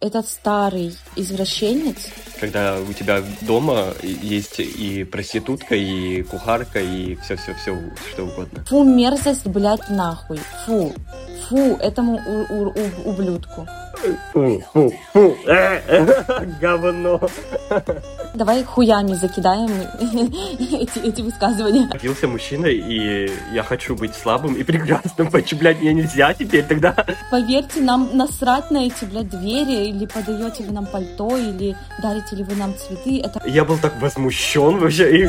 этот старый извращенец. Когда у тебя дома есть и проститутка, и кухарка, и все-все-все, что угодно. Фу, мерзость, блядь, нахуй. Фу. Фу, этому у- у- у- ублюдку. Фу, фу, фу. Говно. Давай хуями закидаем эти, эти высказывания. Родился мужчина, и я хочу быть слабым и прекрасным. Почему, блядь, мне нельзя теперь тогда? Поверьте, нам насрать на эти, блядь, двери, или подаете вы нам пальто, или дарите ли вы нам цветы. Это Я был так возмущен вообще. И...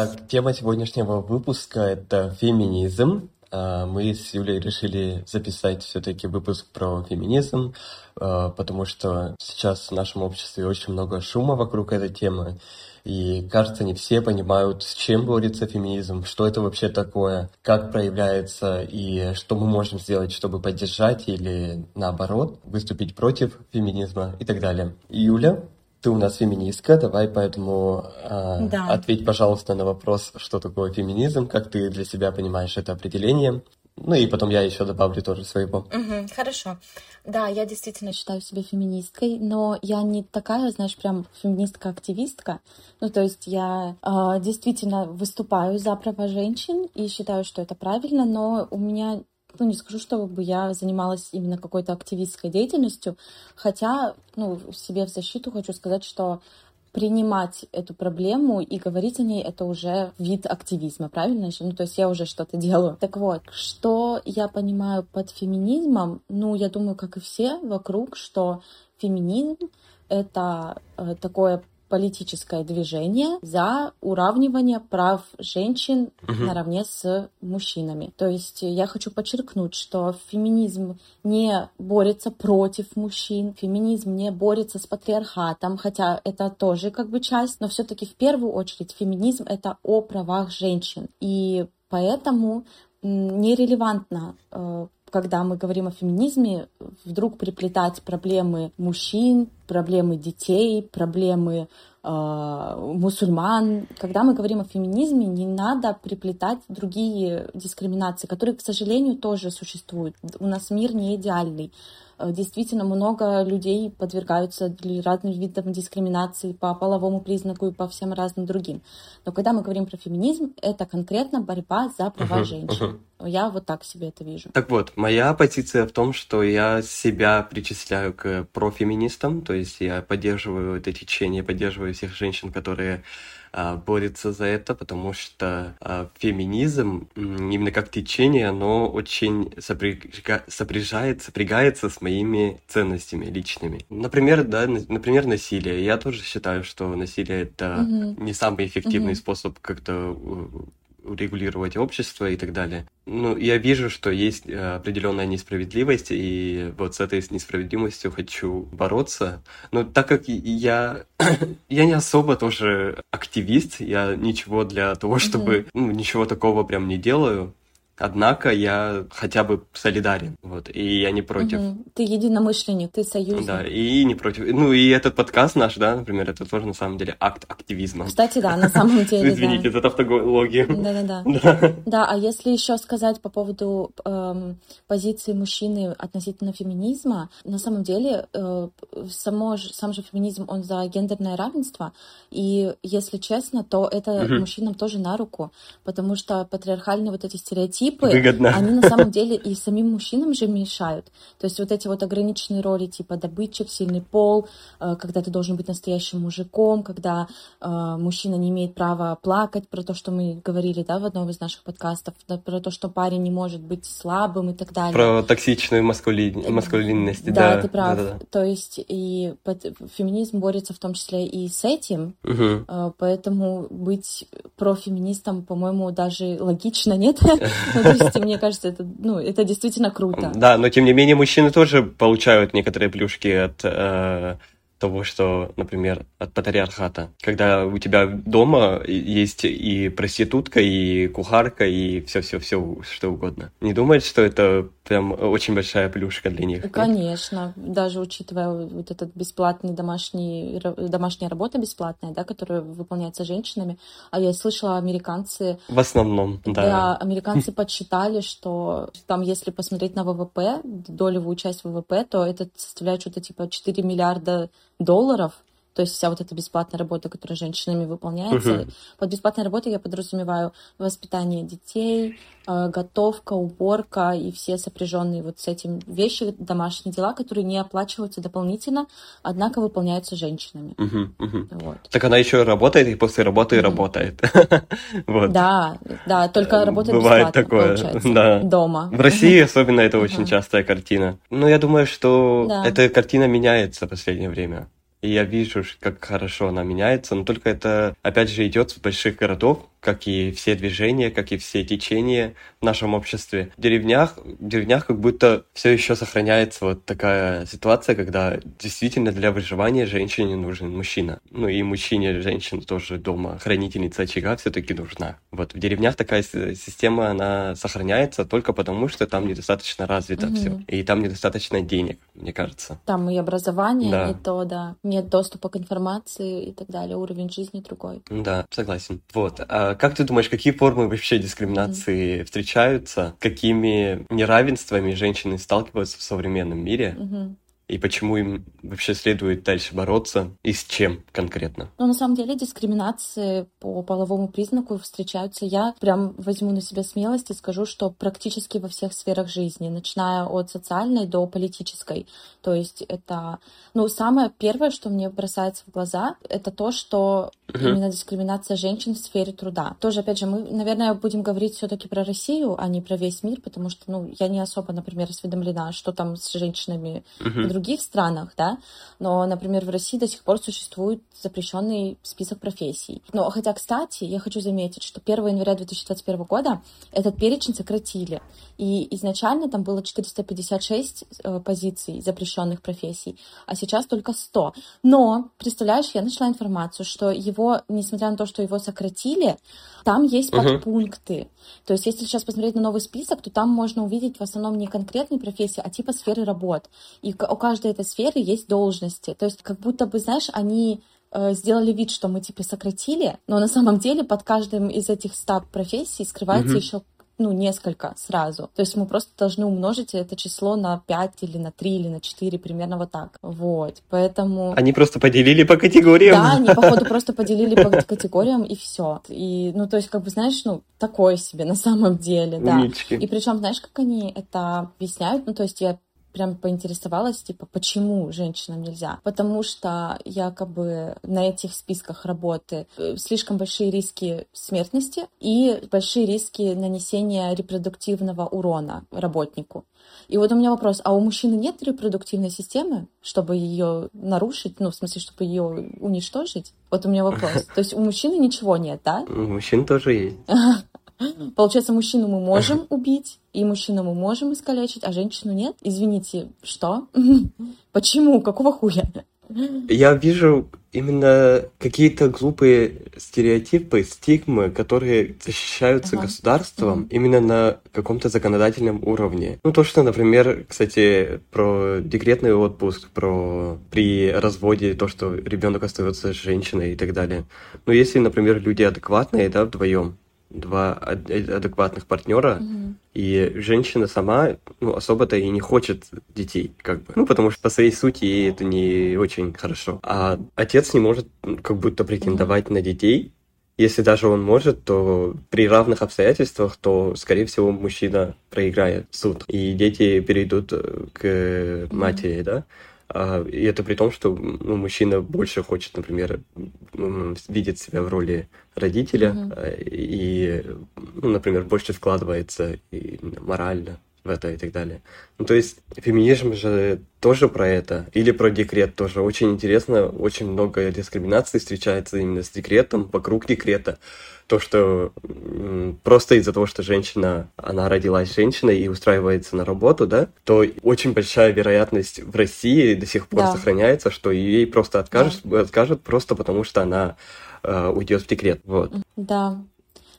Итак, тема сегодняшнего выпуска – это феминизм. А, Мы с Юлей решили записать все-таки выпуск про феминизм, а, потому что сейчас в нашем обществе очень много шума вокруг этой темы. И кажется, не все понимают, с чем борется феминизм, что это вообще такое, как проявляется и что мы можем сделать, чтобы поддержать или наоборот выступить против феминизма и так далее. Юля, ты у нас феминистка, давай поэтому а, Да. ответь, пожалуйста, на вопрос, что такое феминизм, как ты для себя понимаешь это определение. Ну и потом я еще добавлю тоже своего. Мгм, хорошо. Да, я действительно считаю себя феминисткой, но я не такая, знаешь, прям феминистка-активистка. Ну, то есть я а, действительно выступаю за права женщин и считаю, что это правильно, но у меня ну, не скажу, чтобы я занималась именно какой-то активистской деятельностью, хотя, ну, себе в защиту хочу сказать, что принимать эту проблему и говорить о ней это уже вид активизма, правильно? Ну, то есть я уже что-то делаю. Так вот, что я понимаю под феминизмом? Ну, я думаю, как и все вокруг, что феминизм — это э, такое политическое движение за уравнивание прав женщин наравне с мужчинами. То есть я хочу подчеркнуть, что феминизм не борется против мужчин, феминизм не борется с патриархатом, хотя это тоже как бы часть, но все-таки в первую очередь феминизм это о правах женщин. И поэтому нерелевантно э, когда мы говорим о феминизме, вдруг приплетать проблемы мужчин, проблемы детей, проблемы э, мусульман. Когда мы говорим о феминизме, не надо приплетать другие дискриминации, которые, к сожалению, тоже существуют. У нас мир не идеальный. Э, Действительно, много людей подвергаются разным видам дискриминации по половому признаку и по всем разным другим. Но когда мы говорим про феминизм, это конкретно борьба за права Мгм, женщин. Я вот так себе это вижу. Так вот, моя позиция в том, что я себя причисляю к профеминистам, то есть я поддерживаю это течение, поддерживаю всех женщин, которые а, борются за это, потому что а, феминизм, именно как течение, оно очень сопряга- сопряжает, сопрягается с моими ценностями личными. Например, да, на- например, насилие. Я тоже считаю, что насилие это Мгм. не самый эффективный Мгм. способ как-то э, урегулировать общество и так далее. Ну, я вижу, что есть э, определенная несправедливость, и вот с этой несправедливостью хочу бороться. Но так как я, я не особо тоже активист, я ничего для того, чтобы, ну, ничего такого прям не делаю. Однако я хотя бы солидарен, вот, и я не против. Мгм. Ты единомышленник, ты союзник. Да, и не против. Ну, и этот подкаст наш, да, например, это тоже на самом деле акт активизма. Кстати, да, на самом деле, Извините за тавтологию. да. Да-да-да. Да. Да, а если еще сказать по поводу эм, позиции мужчины относительно феминизма, на самом деле э, само, сам же феминизм, он за гендерное равенство, и если честно, то это мужчинам тоже на руку, потому что патриархальные вот эти стереотипы, стереотипы, Выгодно. они на самом деле и самим мужчинам же мешают. То есть вот эти вот ограниченные роли типа добытчик, сильный пол, э, когда ты должен быть настоящим мужиком, когда э, мужчина не имеет права плакать, про то, что мы говорили, да, в одном из наших подкастов, да, про то, что парень не может быть слабым и так далее. Про токсичную маскули... маскулинность, Да, да. ты прав. Да-да-да. То есть и феминизм борется в том числе и с этим, э, поэтому быть профеминистом, по-моему, даже логично, нет? Есть, мне кажется, это, ну, это действительно круто. Да, но тем не менее мужчины тоже получают некоторые плюшки от э, того, что, например, от патриархата. Когда у тебя дома есть и проститутка, и кухарка, и все-все-все, что угодно. Не думаешь, что это прям очень большая плюшка для них? Конечно, даже учитывая вот этот бесплатный домашний, домашняя работа бесплатная, да, которая выполняется женщинами. А я слышала, американцы В основном, да. Да, американцы подсчитали, что там, если посмотреть на ВВП, долевую часть ВВП, то это составляет что-то типа 4 миллиарда долларов. То есть вся вот эта бесплатная работа, которая женщинами выполняется. Мгм. Под бесплатной работой я подразумеваю воспитание детей, э, готовка, уборка и все сопряженные вот с этим вещи, домашние дела, которые не оплачиваются дополнительно, однако выполняются женщинами. Мгм, мгм. Вот. Так она еще работает и после работы Мгм. работает. Вот. Да, да, только Э, работает бывает такое, получается, да. дома. В России особенно это очень частая картина. Но я думаю, что Да. эта картина меняется в последнее время. И я вижу, как хорошо она меняется, но только это, опять же, идет с больших городов, как и все движения, как и все течения в нашем обществе. В деревнях, в деревнях как будто все еще сохраняется вот такая ситуация, когда действительно для выживания женщине нужен мужчина. Ну и мужчине женщина тоже дома, хранительница очага все-таки нужна. Вот в деревнях такая система, она сохраняется только потому, что там недостаточно развито Мгм. все. И там недостаточно денег, мне кажется. Там и образование, Да. не то, да. Нет доступа к информации и так далее. Уровень жизни другой. Да, согласен. Вот. А как ты думаешь, какие формы вообще дискриминации встречаются? Какими неравенствами женщины сталкиваются в современном мире? Мгм. И почему им вообще следует дальше бороться? И с чем конкретно? Но на самом деле дискриминации по половому признаку встречаются. Я прям возьму на себя смелость и скажу, что практически во всех сферах жизни, начиная от социальной до политической. То есть это, ну, самое первое, что мне бросается в глаза, это то, что Мгм. именно дискриминация женщин в сфере труда. Тоже, опять же, мы, наверное, будем говорить все-таки про Россию, а не про весь мир, потому что, ну, я не особо, например, осведомлена, что там с женщинами Мгм. Других странах, да, но, например, в России до сих пор существует запрещенный список профессий. Но, хотя, кстати, я хочу заметить, что 1 января 2021 года этот перечень сократили, и изначально там было 456 э, позиций запрещенных профессий, а сейчас только 100. Но, представляешь, я нашла информацию, что его, несмотря на то, что его сократили, там есть Мгм. подпункты. То есть, если сейчас посмотреть на новый список, то там можно увидеть в основном не конкретные профессии, а типа сферы работ. И у каждой этой сферы есть должности. То есть, как будто бы, знаешь, они э, сделали вид, что мы типа сократили, но на самом деле под каждым из этих 100 профессий скрывается Мгм. еще ну, несколько сразу. То есть мы просто должны умножить это число на 5 или на 3 или на 4, примерно вот так. Вот. Поэтому... Они просто поделили по категориям. Да, они, походу, просто поделили по категориям и все. И, ну, то есть, как бы, знаешь, ну, такое себе на самом деле, да. Умнички. И причем, знаешь, как они это объясняют? Ну, то есть я прям поинтересовалась, типа, почему женщинам нельзя? Потому что якобы на этих списках работы э, слишком большие риски смертности и большие риски нанесения репродуктивного урона работнику. И вот у меня вопрос, а у мужчины нет репродуктивной системы, чтобы ее нарушить, ну, в смысле, чтобы ее уничтожить? Вот у меня вопрос. То есть у мужчины ничего нет, да? У мужчин тоже есть. Получается, мужчину мы можем убить, и мужчину мы можем искалечить, а женщину нет? Извините, что? Почему? Какого хуя? Я вижу именно какие-то глупые стереотипы, стигмы, которые защищаются Ага. государством Мгм. именно на каком-то законодательном уровне. Ну, то, что, например, кстати, про декретный отпуск, про при разводе то, что ребенок остается с женщиной и так далее. Но если, например, люди адекватные, да, вдвоем, два ад- адекватных партнера, Мгм. и женщина сама, ну, особо-то и не хочет детей, как бы. Ну, потому что по своей сути ей это не очень хорошо. А отец не может как будто претендовать на детей, если даже он может, то при равных обстоятельствах, то, скорее всего, мужчина проиграет суд, и дети перейдут э, к матери, да? А, и это при том, что ну, мужчина больше хочет, например, видеть себя в роли родителя mm-hmm. и, ну, например, больше вкладывается и морально в это и так далее. Ну, то есть феминизм же тоже про это, или про декрет тоже. Очень интересно, очень много дискриминации встречается именно с декретом, вокруг декрета. То, что просто из-за того, что женщина, она родилась женщиной и устраивается на работу, да, то очень большая вероятность в России до сих пор Да. сохраняется, что ей просто откажут, откажут просто потому, что она э, уйдет в декрет. Вот. Да.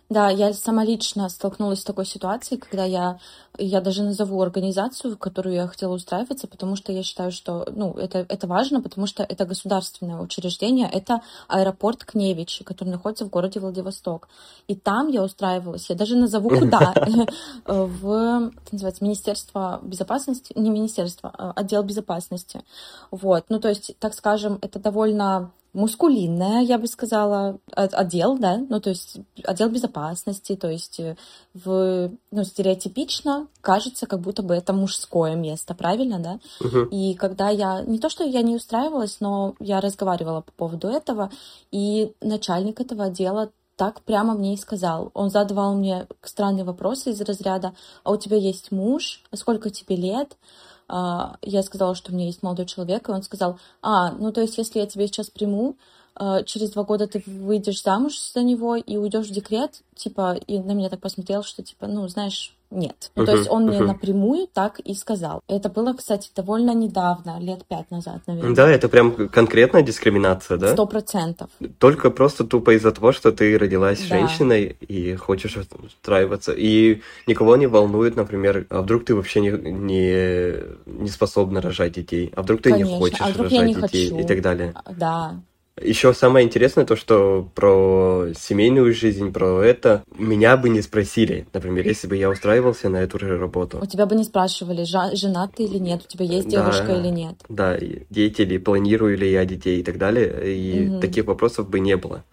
Да, я сама лично столкнулась с такой ситуацией, когда я, я даже назову организацию, в которую я хотела устраиваться, потому что я считаю, что ну, это, это важно, потому что это государственное учреждение, это аэропорт Кневичи, который находится в городе Владивосток. И там я устраивалась, я даже назову куда, в, называется, Министерство безопасности, не Министерство, а отдел безопасности. Вот, ну то есть, так скажем, это довольно мускулинная, я бы сказала, от- отдел, да, ну, то есть отдел безопасности, то есть э, в, ну, стереотипично кажется, как будто бы это мужское место, правильно, да? И когда я, не то, что я не устраивалась, но я разговаривала по поводу этого, и начальник этого отдела так прямо мне и сказал. Он задавал мне странные вопросы из разряда, а у тебя есть муж, а сколько тебе лет? А, Я сказала, что у меня есть молодой человек, и он сказал, а, ну то есть если я тебя сейчас приму, а, через два года ты выйдешь замуж за него и уйдешь в декрет, типа, и на меня так посмотрел, что типа, ну знаешь, нет. Ну, то Мгм, есть он мне мгм. напрямую так и сказал. Это было, кстати, довольно недавно, лет пять назад, наверное. Да, это прям конкретная дискриминация, да? Сто процентов. Только просто тупо из-за того, что ты родилась Да. женщиной и хочешь устраиваться. И никого не волнует, например, а вдруг ты вообще не, не, не способна рожать детей, а вдруг ты Конечно. не хочешь А вдруг я рожать не детей хочу? и так далее. А, Да. Еще самое интересное то, что про семейную жизнь, про это меня бы не спросили, например, если бы я устраивался на эту же работу. У тебя бы не спрашивали, женат ты или нет, у тебя есть Да. девушка или нет. Да, дети ли, планирую ли я детей и так далее, и Мгм. таких вопросов бы не было.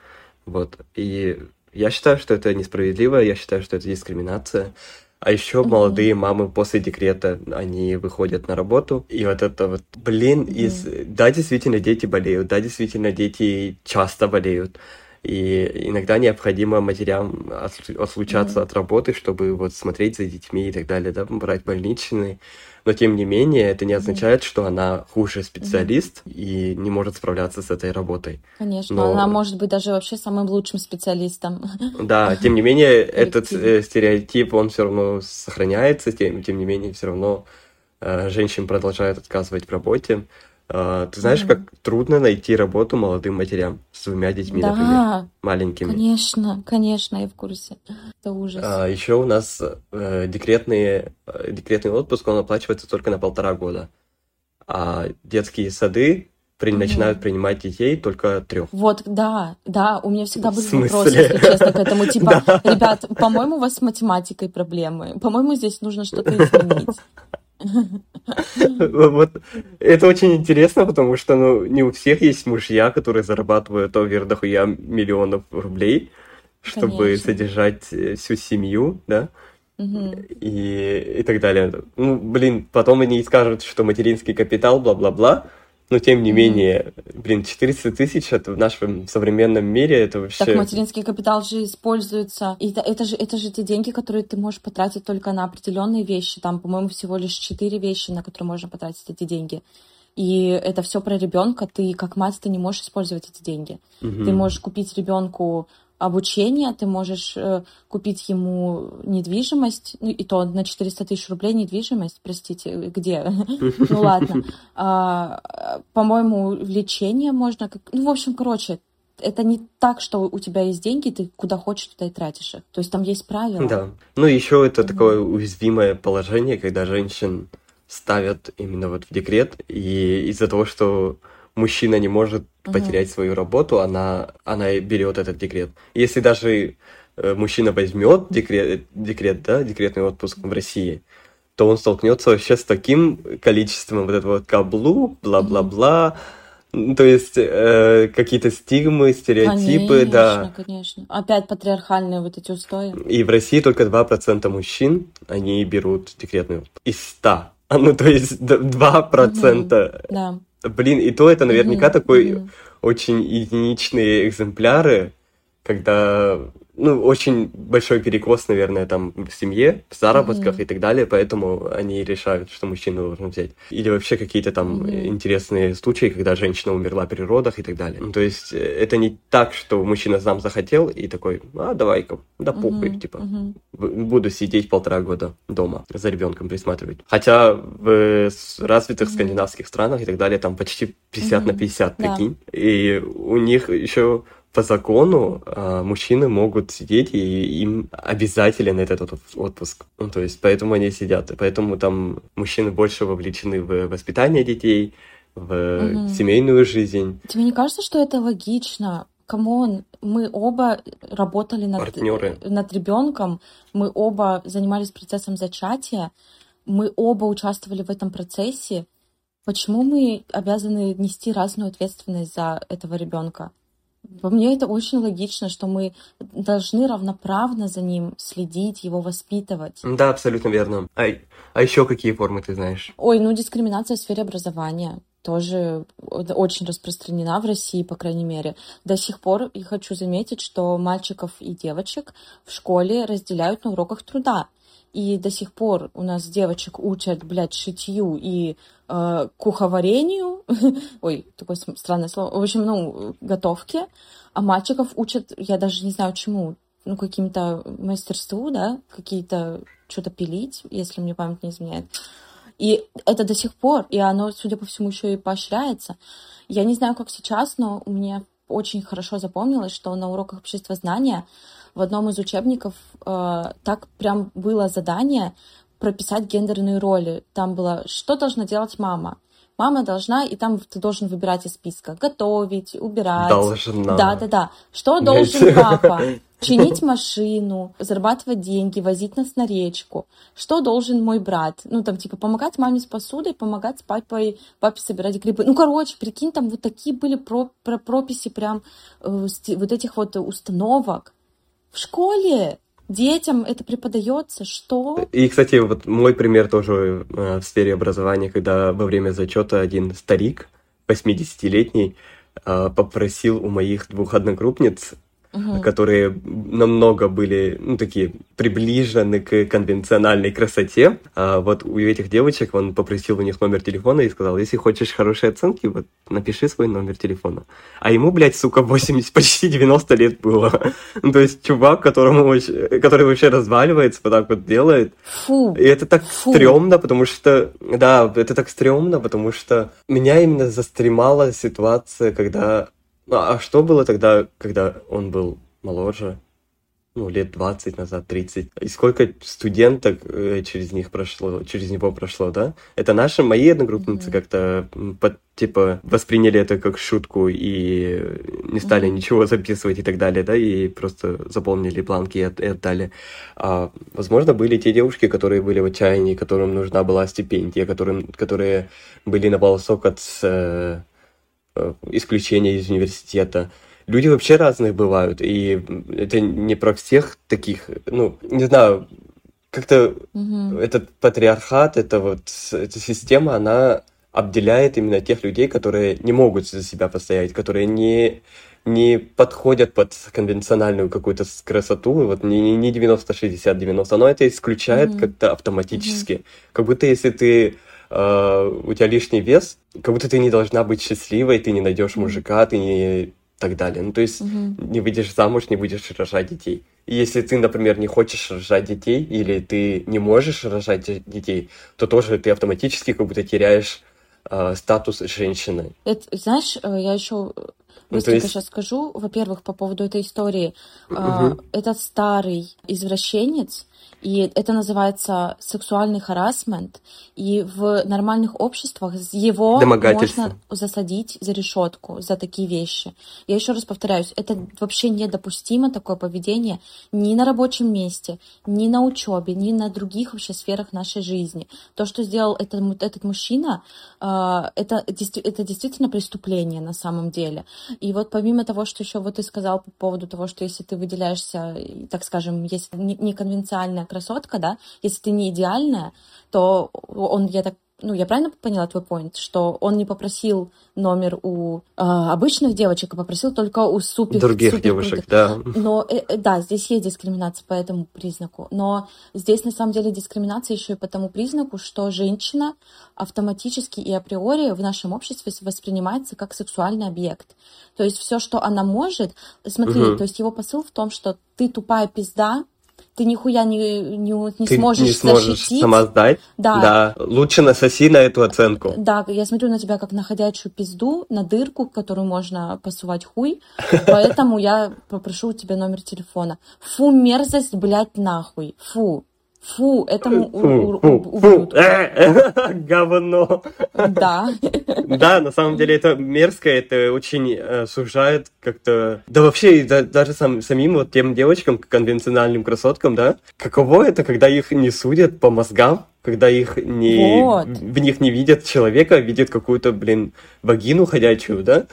Вот. И я считаю, что это несправедливо, я считаю, что это дискриминация. А еще Мгм. молодые мамы после декрета, они выходят на работу, и вот это вот, блин, из... Да, действительно, дети болеют, да, действительно, дети часто болеют. И иногда необходимо матерям отлу- отлучаться от работы, чтобы вот смотреть за детьми и так далее, да, брать больничные. Но тем не менее, это не означает, что она хуже специалист и не может справляться с этой работой. Конечно, Но- она может быть даже вообще самым лучшим специалистом. Да, тем не менее, этот э, стереотип, он все равно сохраняется, тем, тем не менее, все равно э, женщин продолжают отказывать в работе. Э, ты знаешь, как трудно найти работу молодым матерям с двумя детьми, например, Да, маленькими. конечно, конечно, я в курсе. Это ужас. А, еще у нас э, декретные, э, декретный отпуск, он оплачивается только на полтора года. А детские сады при- Мгм. начинают принимать детей только трех. Вот, да, да, у меня всегда были вопросы, если честно, к этому. Типа, ребят, по-моему, у вас с математикой проблемы. По-моему, здесь нужно что-то изменить. Вот это очень интересно, потому что ну, не у всех есть мужья, которые зарабатывают овер дохуя миллионов рублей, чтобы Конечно. содержать э, всю семью, да, Мгм. и, и так далее. Ну, блин, потом они скажут, что материнский капитал, бла-бла-бла, но тем не менее, блин, 400 тысяч это в нашем современном мире, это вообще... Так материнский капитал же используется. И это, это же, это же те деньги, которые ты можешь потратить только на определенные вещи. Там, по-моему, всего лишь четыре вещи, на которые можно потратить эти деньги. И это все про ребенка. Ты как мать ты не можешь использовать эти деньги. Мгм. Ты можешь купить ребенку обучение, ты можешь э, купить ему недвижимость, ну и то на 400 тысяч рублей недвижимость, простите, где? Ну ладно. А, э, По-моему, лечение можно, как- ну в общем, короче, это не так, что у тебя есть деньги, ты куда хочешь, туда и тратишь их. То есть там есть правила. Да. Ну, еще это такое уязвимое положение, когда женщин ставят именно вот в декрет, и из-за того, что мужчина не может Потерять свою работу, она, она берет этот декрет. Если даже э, мужчина возьмет декрет, декрет, да, декретный отпуск в России, то он столкнется вообще с таким количеством вот этого каблу, бла-бла-бла, Ну, То есть э, какие-то стигмы, стереотипы, Конечно, да. конечно. Опять патриархальные вот эти устои. И в России только 2% мужчин, они берут декретный отпуск. Из 100. А, Ну, то есть д- 2%. Да. Блин, и то это наверняка Мгм, такой мгм. очень единичные экземпляры, когда, ну, очень большой перекос, наверное, там в семье, в заработках Мгм. и так далее, поэтому они решают, что мужчина должен взять. Или вообще какие-то там Мгм. интересные случаи, когда женщина умерла при родах и так далее. Ну, то есть э, это не так, что мужчина сам захотел и такой, а, давай-ка, да похуй, Мгм, типа. В- Буду сидеть полтора года дома за ребенком присматривать. Хотя в развитых Мгм. скандинавских странах и так далее там почти 50 на Мгм. 50, Да. прикинь. И у них еще по закону а, мужчины могут сидеть, и им обязателен этот от- отпуск. Ну, то есть, поэтому они сидят. И поэтому там мужчины больше вовлечены в воспитание детей, в Мгм. семейную жизнь. Тебе не кажется, что это логично? Come on, мы оба работали над, Партнеры. над ребенком, мы оба занимались процессом зачатия, мы оба участвовали в этом процессе. Почему мы обязаны нести разную ответственность за этого ребенка? По мне это очень логично, что мы должны равноправно за ним следить, его воспитывать. Да, абсолютно верно. А, а еще какие формы ты знаешь? Ой, ну дискриминация в сфере образования тоже очень распространена в России, по крайней мере. До сих пор я хочу заметить, что мальчиков и девочек в школе разделяют на уроках труда. И до сих пор у нас девочек учат, блядь, шитью и э, куховарению. Ой, такое странное слово. В общем, ну, готовке. А мальчиков учат, я даже не знаю чему, ну, каким-то мастерству, да, какие-то что-то пилить, если мне память не изменяет. И это до сих пор, и оно, судя по всему, еще и поощряется. Я не знаю, как сейчас, но у меня очень хорошо запомнилось, что на уроках обществознания в одном из учебников э, так прям было задание прописать гендерные роли. Там было, что должна делать мама. Мама должна, и там ты должен выбирать из списка. Готовить, убирать. Должна. Да, да, да. Что должен папа? Чинить машину, зарабатывать деньги, возить нас на речку. Что должен мой брат? Ну, там, типа, помогать маме с посудой, помогать с папой, папе собирать грибы. Ну, короче, прикинь, там вот такие были про, про прописи прям э, вот этих вот установок. В школе детям это преподается. Что? И, кстати, вот мой пример тоже э, в сфере образования, когда во время зачета один старик, 80-летний, э, попросил у моих двух одногруппниц, Мгм. которые намного были, ну, такие, приближены к конвенциональной красоте. А вот у этих девочек он попросил у них номер телефона и сказал, если хочешь хорошие оценки, вот напиши свой номер телефона. А ему, блядь, сука, 80, почти 90 лет было. Ну, то есть чувак, которому, очень- который вообще разваливается, вот так вот делает, Фу. и это так Фу. стрёмно, потому что... Да, это так стрёмно, потому что меня именно застремала ситуация, когда... Ну, а что было тогда, когда он был моложе? Ну, лет 20 назад, 30. И сколько студенток э, через них прошло, через него прошло, да? Это наши, мои одногруппницы Мгм. как-то, под- типа, восприняли это как шутку и не стали Мгм. ничего записывать и так далее, да, и просто заполнили бланки и, от- и отдали. А, возможно, были те девушки, которые были в отчаянии, которым нужна была стипендия, которым, которые были на волосок от э, исключения из университета. Люди вообще разные бывают, и это не про всех таких, ну, не знаю, как-то Мгм. этот патриархат, это вот эта система, она обделяет именно тех людей, которые не могут за себя постоять, которые не, не подходят под конвенциональную какую-то красоту, вот не, не- не 90-60-90, оно это исключает Мгм. как-то автоматически. Как будто если ты э, у тебя лишний вес, как будто ты не должна быть счастливой, ты не найдешь мужика, ты не так далее. Ну, то есть Мгм. не выйдешь замуж, не будешь рожать детей. И если ты, например, не хочешь рожать детей, или ты не можешь рожать де- детей, то тоже ты автоматически как будто теряешь э, статус женщины. Это, знаешь, э, я еще Ну, быстренько есть- сейчас скажу. Во-первых, по поводу этой истории. Мгм. А, Этот старый извращенец И это называется сексуальный харасмент. И в нормальных обществах его можно засадить за решетку за такие вещи. Я еще раз повторяюсь, это вообще недопустимо такое поведение ни на рабочем месте, ни на учебе, ни на других вообще сферах нашей жизни. То, что сделал этот, этот мужчина, а, это, это действительно преступление на самом деле. И вот помимо того, что еще вот ты сказал по поводу того, что если ты выделяешься, так скажем, если неконвенциальная красотка, да, если ты не идеальная, то он, я так ну, я правильно поняла твой поинт, что он не попросил номер у а, обычных девочек, а попросил только у супер Других супер девушек, да. Но э, э, да, здесь есть дискриминация по этому признаку. Но здесь на самом деле дискриминация еще и по тому признаку, что женщина автоматически и априори в нашем обществе воспринимается как сексуальный объект. То есть все, что она может, смотри, Мгм. то есть его посыл в том, что ты тупая пизда, ты нихуя не, не, не Ты сможешь не сможешь защитить. сама сдать. Да. Лучше насоси на эту оценку. Да, я смотрю на тебя как на ходячую пизду, на дырку, в которую можно посувать хуй, поэтому я попрошу у тебя номер телефона. Фу, мерзость, блядь, нахуй. Фу. Фу, этому Фу. Э, э, Говно. Да. Да, на самом деле это мерзко, это очень э, сужает как-то... Да вообще, да- даже сам, самим вот тем девочкам, конвенциональным красоткам, да, каково это, когда их не судят по мозгам, когда их не... Вот. в них не видят человека, видят какую-то, блин, вагину ходячую, да?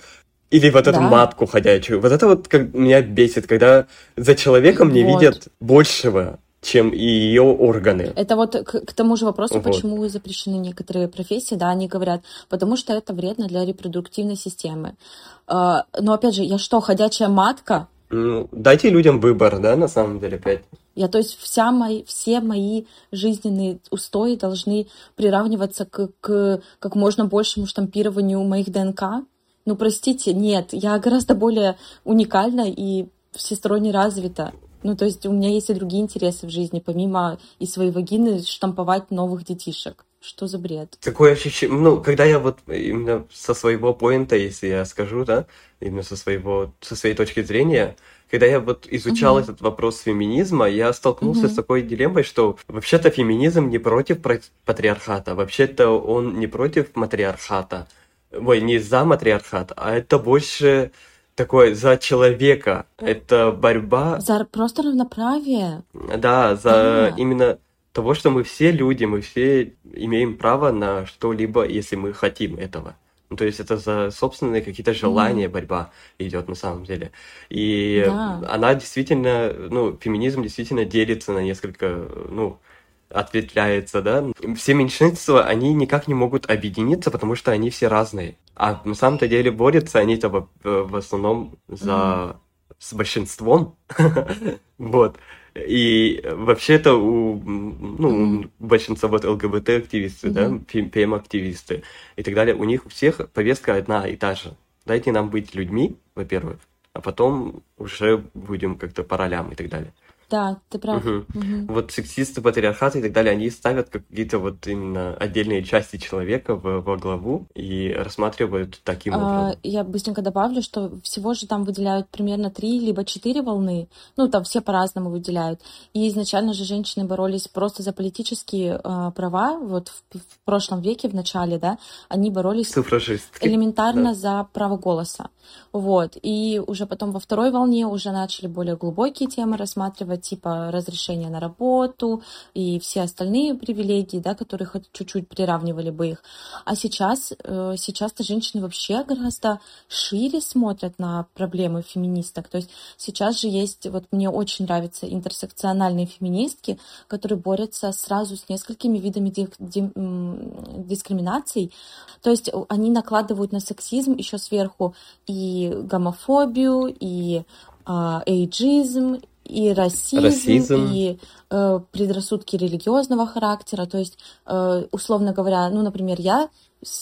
Или вот эту Да. матку ходячую. Вот это вот как меня бесит, когда за человеком не Вот. видят большего, чем и ее органы. Это вот к, к тому же вопросу, Вот. почему запрещены некоторые профессии, да, они говорят, потому что это вредно для репродуктивной системы. А, Но опять же, я что, ходячая матка? Ну, дайте людям выбор, да, на самом деле, опять. Я, то есть, вся мои, все мои жизненные устои должны приравниваться к, к как можно большему штампированию моих ДНК. Ну, простите, нет, я гораздо более уникальна и всесторонне развита. Ну, то есть у меня есть и другие интересы в жизни, помимо и своей вагины штамповать новых детишек. Что за бред? Такое ощущение, ну, когда я вот именно со своего поинта, если я скажу, да, именно со своего, со своей точки зрения, когда я вот изучал Мгм. этот вопрос феминизма, я столкнулся Мгм. с такой дилеммой, что вообще-то феминизм не против про- патриархата, вообще-то он не против матриархата, ой, не за матриархат, а это больше такое за человека, это борьба За просто равноправие. да, за Да. именно того, что мы все люди, мы все имеем право на что-либо, если мы хотим этого. Ну, то есть это за собственные какие-то желания борьба идет на самом деле. И Да. она действительно, ну, феминизм действительно делится на несколько, ну, ответвляется, да. Все меньшинства, они никак не могут объединиться, потому что они все разные. А на самом-то деле борются они-то в, в основном за с большинством. Вот. И вообще-то у ну, Мгм. большинства вот ЛГБТ-активисты, да, Мгм. ПМ-активисты и так далее, у них у всех повестка одна и та же. Дайте нам быть людьми, во-первых, а потом уже будем как-то по ролям и так далее. Да, ты прав. Мгм. Мгм. Вот сексисты, патриархаты и так далее, они ставят какие-то вот именно отдельные части человека в- во главу и рассматривают таким А, образом. Я быстренько добавлю, что всего же там выделяют примерно три либо четыре волны. Ну, там все по-разному выделяют. И изначально же женщины боролись просто за политические а, права. Вот в, в прошлом веке, в начале, да, они боролись элементарно Да. за право голоса. Вот. И уже потом во второй волне уже начали более глубокие темы рассматривать, типа разрешения на работу и все остальные привилегии, да, которые хоть чуть-чуть приравнивали бы их. А сейчас, э, сейчас-то женщины вообще гораздо шире смотрят на проблемы феминисток. То есть сейчас же есть, вот мне очень нравятся интерсекциональные феминистки, которые борются сразу с несколькими видами ди- м, дискриминаций. То есть они накладывают на сексизм еще сверху и гомофобию, и а, эйджизм, и расизм, Расизм. и э, предрассудки религиозного характера. То есть, э, условно говоря, ну, например, я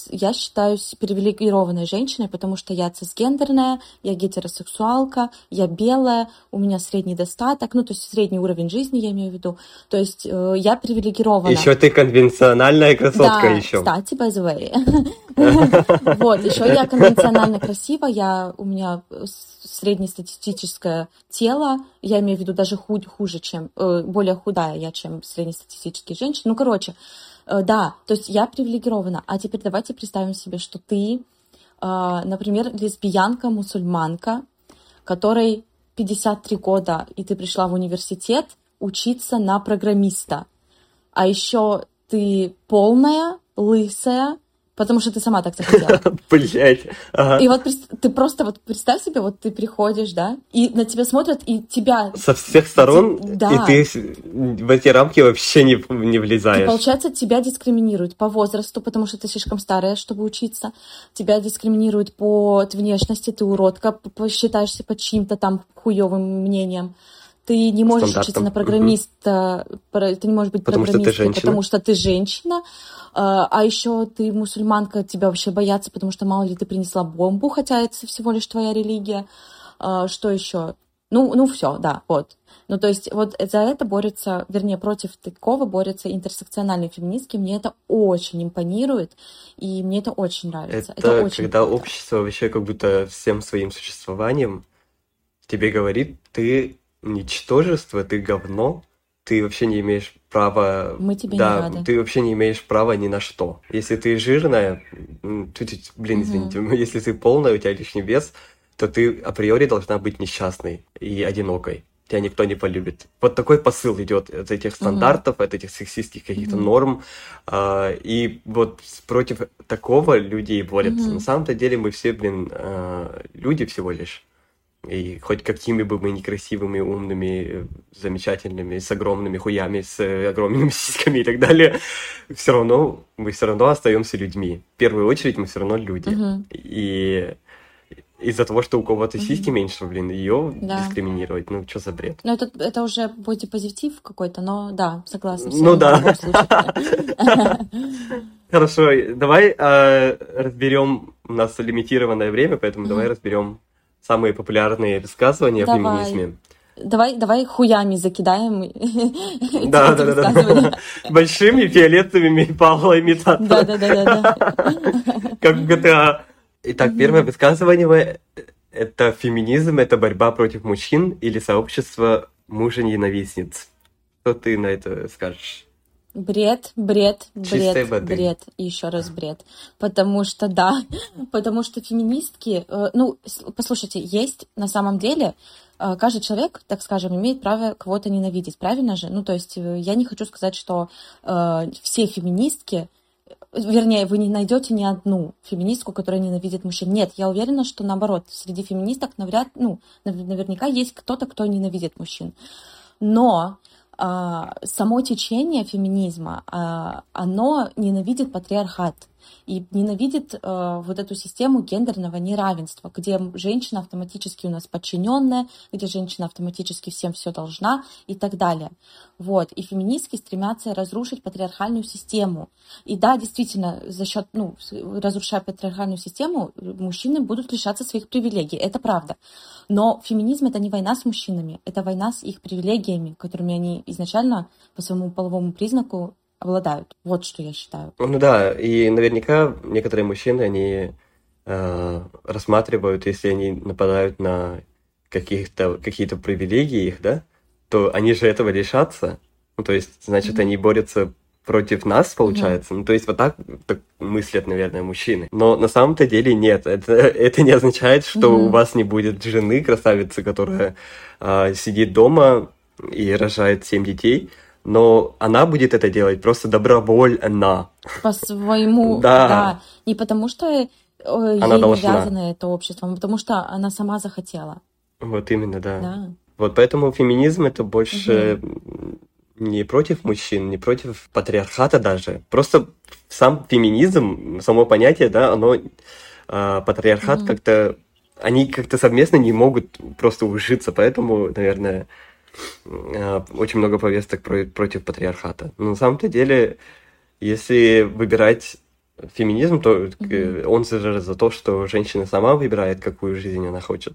я считаюсь привилегированной женщиной, потому что я цисгендерная, я гетеросексуалка, я белая, у меня средний достаток, ну, то есть средний уровень жизни, я имею в виду. То есть э, я привилегирована. Еще ты конвенциональная красотка Да, еще. кстати, by the way. Вот, еще я конвенционально красива, я, у меня э, среднестатистическое тело, я имею в виду даже хуже, чем, э, более худая я, чем среднестатистические женщины. Ну, короче, да, то есть я привилегирована. А теперь давайте представим себе, что ты, э, например, лесбиянка, мусульманка, которой 53 года, и ты пришла в университет учиться на программиста. А еще ты полная, лысая, потому что ты сама так захотела. Блять. Ага. И вот ты просто вот представь себе, вот ты приходишь, да, и на тебя смотрят, и тебя... Со всех сторон, Да. и ты в эти рамки вообще не, не И, влезаешь. получается, тебя дискриминируют по возрасту, потому что ты слишком старая, чтобы учиться. Тебя дискриминируют по внешности, ты уродка, считаешься под чьим-то там хуевым мнением. Ты не можешь учиться на программиста, про- ты не можешь быть Потому что ты программисткой, женщина. потому что ты женщина. А а еще ты мусульманка, тебя вообще боятся, потому что мало ли ты принесла бомбу, хотя это всего лишь твоя религия. А, Что еще? Ну, ну все, да, вот. Ну, то есть вот за это борются, вернее, против такого борются интерсекциональные феминистки. Мне это очень импонирует, и мне это очень нравится. Это, очень когда круто. общество вообще как будто всем своим существованием тебе говорит, ты ничтожество, ты говно, ты вообще не имеешь права... Мы тебе не да, рады. ты вообще не имеешь права ни на что. Если ты жирная, чуть-чуть, блин, извините, если ты полная, у тебя лишний вес, то ты априори должна быть несчастной и одинокой. Тебя никто не полюбит. Вот такой посыл идет от этих стандартов, от этих сексистских каких-то Мгм. норм. а, и вот против такого людей борются. Мгм. На самом-то деле мы все, блин, а, люди всего лишь. И хоть какими бы мы некрасивыми, умными, э, замечательными, с огромными хуями, с э, огромными сиськами и так далее, все равно мы все равно остаемся людьми. В первую очередь мы все равно люди. Мгм. И из-за того, что у кого-то Мгм. сиськи меньше, блин, ее Да. дискриминировать, ну что за бред? Ну, это, это уже бодипозитив какой-то, но да, согласна. Ну да. Хорошо, давай разберем, у нас лимитированное время, поэтому давай разберем самые популярные высказывания о Давай. феминизме. Давай, давай хуями закидаем эти Да, да, да, да. Большими фиолетовыми палоимитаторами. Да, да, да, да. Как в GTA. Итак, Мгм. первое высказывание – это феминизм, это борьба против мужчин или сообщество мужа-ненавистниц. Что ты на это скажешь? Бред, бред, бред, бред еще раз бред. Потому что, да, потому что феминистки, э, ну, послушайте, есть на самом деле, э, каждый человек, так скажем, имеет право кого-то ненавидеть, правильно же? Ну, то есть э, я не хочу сказать, что все феминистки, вернее, вы не найдете ни одну феминистку, которая ненавидит мужчин. Нет, я уверена, что наоборот, среди феминисток навряд, ну, нав- наверняка есть кто-то, кто ненавидит мужчин. Но само течение феминизма, а, оно ненавидит патриархат и ненавидит а, вот эту систему гендерного неравенства, где женщина автоматически у нас подчиненная, где женщина автоматически всем все должна и так далее. Вот. И феминистки стремятся разрушить патриархальную систему. И да, действительно, за счет, ну, разрушая патриархальную систему, мужчины будут лишаться своих привилегий. Это правда. Но феминизм это не война с мужчинами, это война с их привилегиями, которыми они изначально по своему половому признаку обладают. Вот что я считаю. Ну да, и наверняка некоторые мужчины, они э, рассматривают, если они нападают на каких-то, какие-то привилегии их, да, то они же этого лишатся. Ну, то есть, значит, Мгм. они борются против нас, получается. Ну, то есть, вот так, так мыслят, наверное, мужчины. Но на самом-то деле нет. Это, это не означает, что Мгм. у вас не будет жены, красавицы, которая а, сидит дома и рожает семь детей. Но она будет это делать просто добровольно. По своему, Да. да. Не потому что э, Она ей должна. навязано это обществом, а потому что она сама захотела. Вот именно, да. Да. Вот поэтому феминизм это больше м, не против мужчин, не против патриархата даже. Просто сам феминизм, само понятие, да, оно а, патриархат Мгм. как-то они как-то совместно не могут просто ужиться, поэтому, наверное, очень много повесток про- против патриархата. Но на самом-то деле, если выбирать феминизм, то э, он же за то, что женщина сама выбирает, какую жизнь она хочет.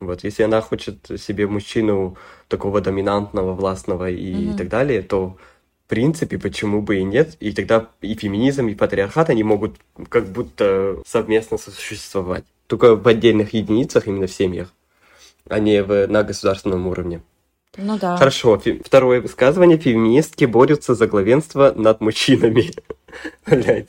Вот, если она хочет себе мужчину такого доминантного, властного и, Мгм. так далее, то в принципе, почему бы и нет? И тогда и феминизм, и патриархат, они могут как будто совместно сосуществовать. Только в отдельных единицах, именно в семьях, а не в, на государственном уровне. Ну да. Хорошо, второе высказывание. Феминистки борются за главенство над мужчинами. Блядь.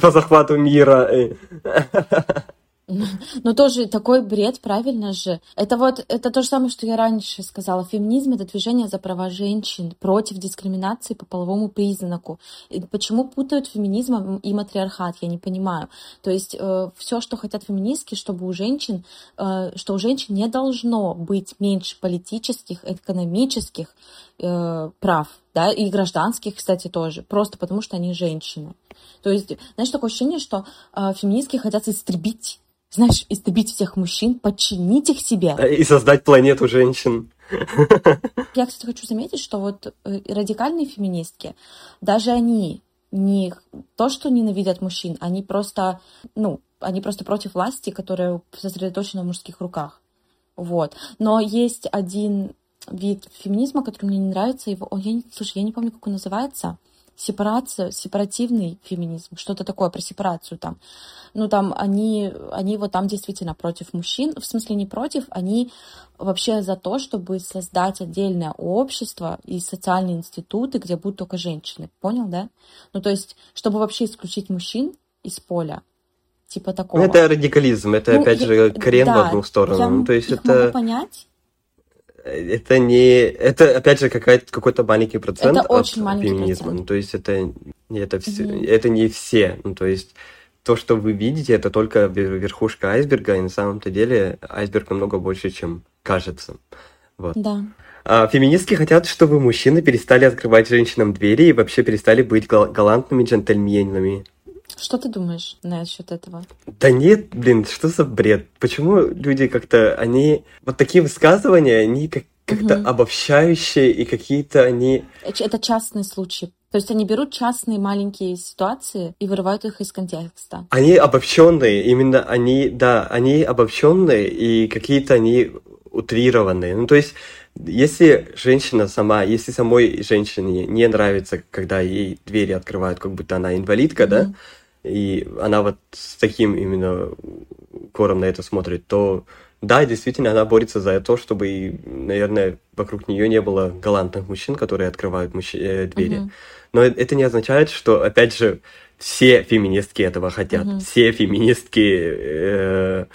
По захвату мира. э. Но тоже такой бред, правильно же? Это вот, это то же самое, что я раньше сказала. Феминизм — это движение за права женщин, против дискриминации по половому признаку. И почему путают феминизм и матриархат, я не понимаю. То есть все, что хотят феминистки, чтобы у женщин, э, что у женщин не должно быть меньше политических, экономических э, прав, да, и гражданских, кстати, тоже, просто потому что они женщины. То есть, знаешь, такое ощущение, что э, феминистки хотят истребить знаешь, истребить всех мужчин, подчинить их себе. И создать планету женщин. Я, кстати, хочу заметить, что вот э, радикальные феминистки, даже они не то, что ненавидят мужчин, они просто, ну, они просто против власти, которая сосредоточена в мужских руках. Вот. Но есть один вид феминизма, который мне не нравится. Его, о, я не, слушай, я не помню, как он называется. Сепарация, сепаративный феминизм, что-то такое про сепарацию там. Ну, там они, они вот там действительно против мужчин, в смысле не против, они вообще за то, чтобы создать отдельное общество и социальные институты, где будут только женщины. Понял, да? Ну, то есть, чтобы вообще исключить мужчин из поля. Типа такого. Ну, это радикализм, это Ну, опять я- же крен да, в одну сторону. Я Ну, то есть их это, могу понять. Это не... Это опять же какой-то маленький процент Это от очень маленький феминизма. процент. Ну, то есть это, это, все, Мгм. это не все. Ну, то есть то, что вы видите, это только вер- верхушка айсберга, и на самом-то деле айсберг намного больше, чем кажется. Вот. Да. А, феминистки хотят, чтобы мужчины перестали открывать женщинам двери и вообще перестали быть гал- галантными джентльменами. Что ты думаешь насчет этого? Да нет, блин, что за бред? Почему люди как-то, они... Вот такие высказывания, они как- как-то Мгм. обобщающие, и какие-то они... Это частный случай. То есть они берут частные маленькие ситуации и вырывают их из контекста. Они обобщенные, именно они, да, они обобщенные, и какие-то они утрированные. Ну, то есть, если женщина сама, если самой женщине не нравится, когда ей двери открывают, как будто она инвалидка, да, Мгм. И она вот с таким именно кором на это смотрит, то да, действительно, она борется за то, чтобы, наверное, вокруг нее не было галантных мужчин, которые открывают мужч- э, двери. Мгм. Но э- это не означает, что, опять же, все феминистки этого хотят. Мгм. Все феминистки э,